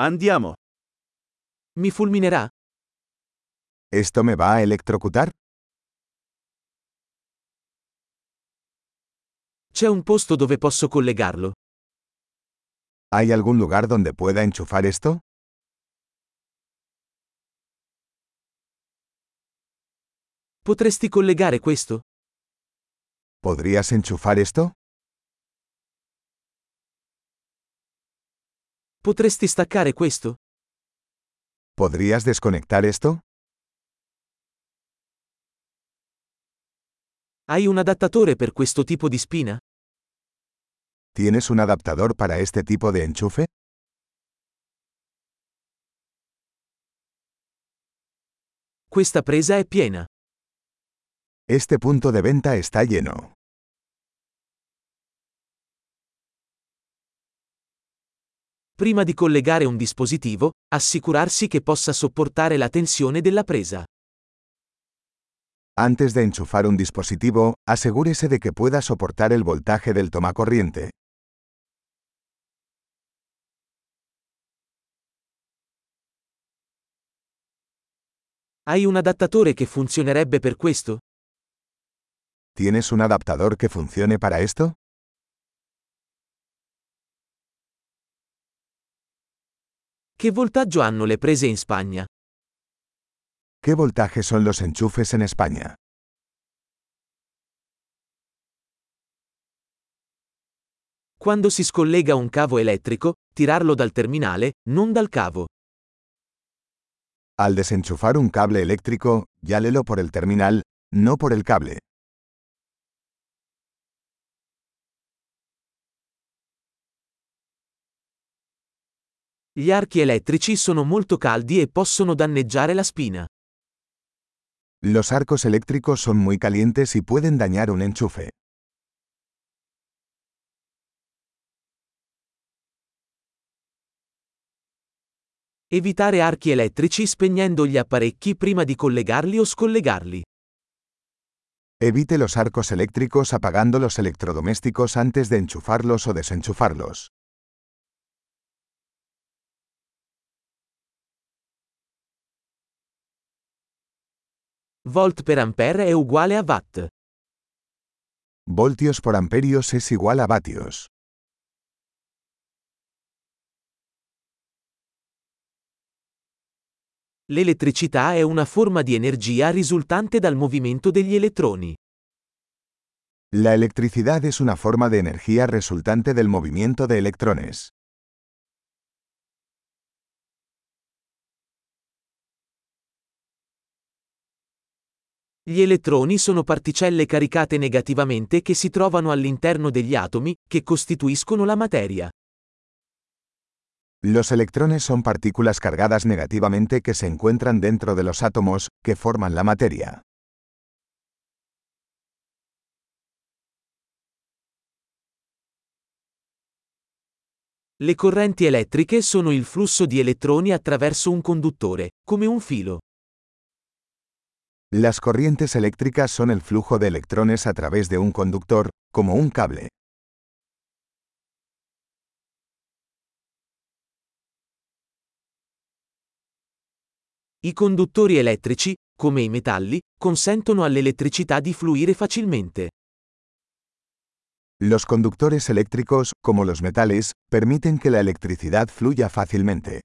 Andiamo. Mi fulminerà? ¿Esto me va a electrocutar? C'è un posto dove posso collegarlo? ¿Hay algún lugar donde pueda enchufar esto? Potresti collegare questo? ¿Podrías enchufar esto? Potresti staccare questo? ¿Podrías desconectar esto? Hai un adattatore per questo tipo di spina? ¿Tienes un adaptador para este tipo de enchufe? Questa presa è piena. Este punto de venta está lleno. Prima di collegare un dispositivo, assicurarsi che possa sopportare la tensione della presa. Antes de enchufar un dispositivo, asegúrese de que pueda soportar el voltaje del tomacorriente. Hai un adattatore che funzionerebbe per questo? ¿Tienes un adaptador que funcione para esto? Che voltaggio hanno le prese in Spagna? ¿Qué voltaje son los enchufes en España? Quando si scollega un cavo elettrico, tirarlo dal terminale, non dal cavo. Al desenchufar un cable eléctrico, llálelo por el terminal, no por el cable. Gli archi elettrici sono molto caldi e possono danneggiare la spina. Los arcos eléctricos son muy calientes y pueden dañar un enchufe. Evitare archi elettrici spegnendo gli apparecchi prima di collegarli o scollegarli. Evite los arcos eléctricos apagando los electrodomésticos antes de enchufarlos o desenchufarlos. Volt per ampere è uguale a watt. Voltios por amperios es igual a vatios. L'elettricità è una forma di energia risultante dal movimento degli elettroni. La electricidad es una forma de energía resultante del movimiento de electrones. Gli elettroni sono particelle caricate negativamente che si trovano all'interno degli atomi, che costituiscono la materia. Los electrones son partículas cargadas negativamente que se encuentran dentro de los átomos, que forman la materia. Le correnti elettriche sono il flusso di elettroni attraverso un conduttore, come un filo. Las corrientes eléctricas son el flujo de electrones a través de un conductor, como un cable. I conduttori elettrici, come i metalli, consentono all'elettricità di fluire facilmente. Los conductores eléctricos, como los metales, permiten que la electricidad fluya fácilmente.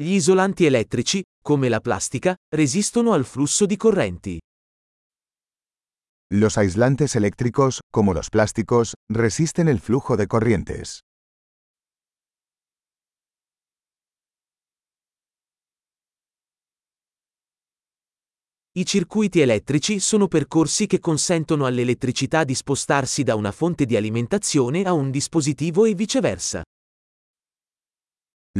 Gli isolanti elettrici, come la plastica, resistono al flusso di correnti. Los aislantes eléctricos, como los plásticos, resisten el flujo de corrientes. I circuiti elettrici sono percorsi che consentono all'elettricità di spostarsi da una fonte di alimentazione a un dispositivo e viceversa.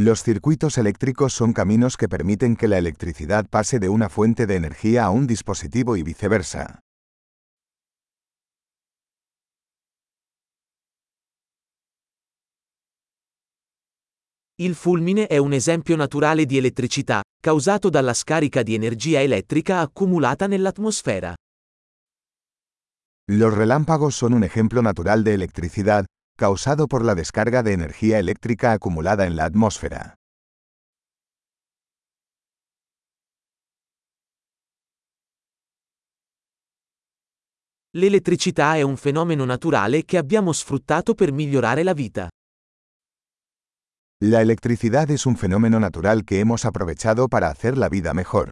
Los circuitos eléctricos son caminos que permiten que la electricidad pase de una fuente de energía a un dispositivo y viceversa. Il fulmine è un esempio naturale di elettricità, causato dalla scarica di energia elettrica accumulata nell'atmosfera. Los relámpagos son un ejemplo natural de electricidad, causado por la descarga de energía eléctrica acumulada en la atmósfera. L'elettricità è un fenomeno naturale che abbiamo sfruttato per migliorare la vita. La electricidad es un fenómeno natural que hemos aprovechado para hacer la vida mejor.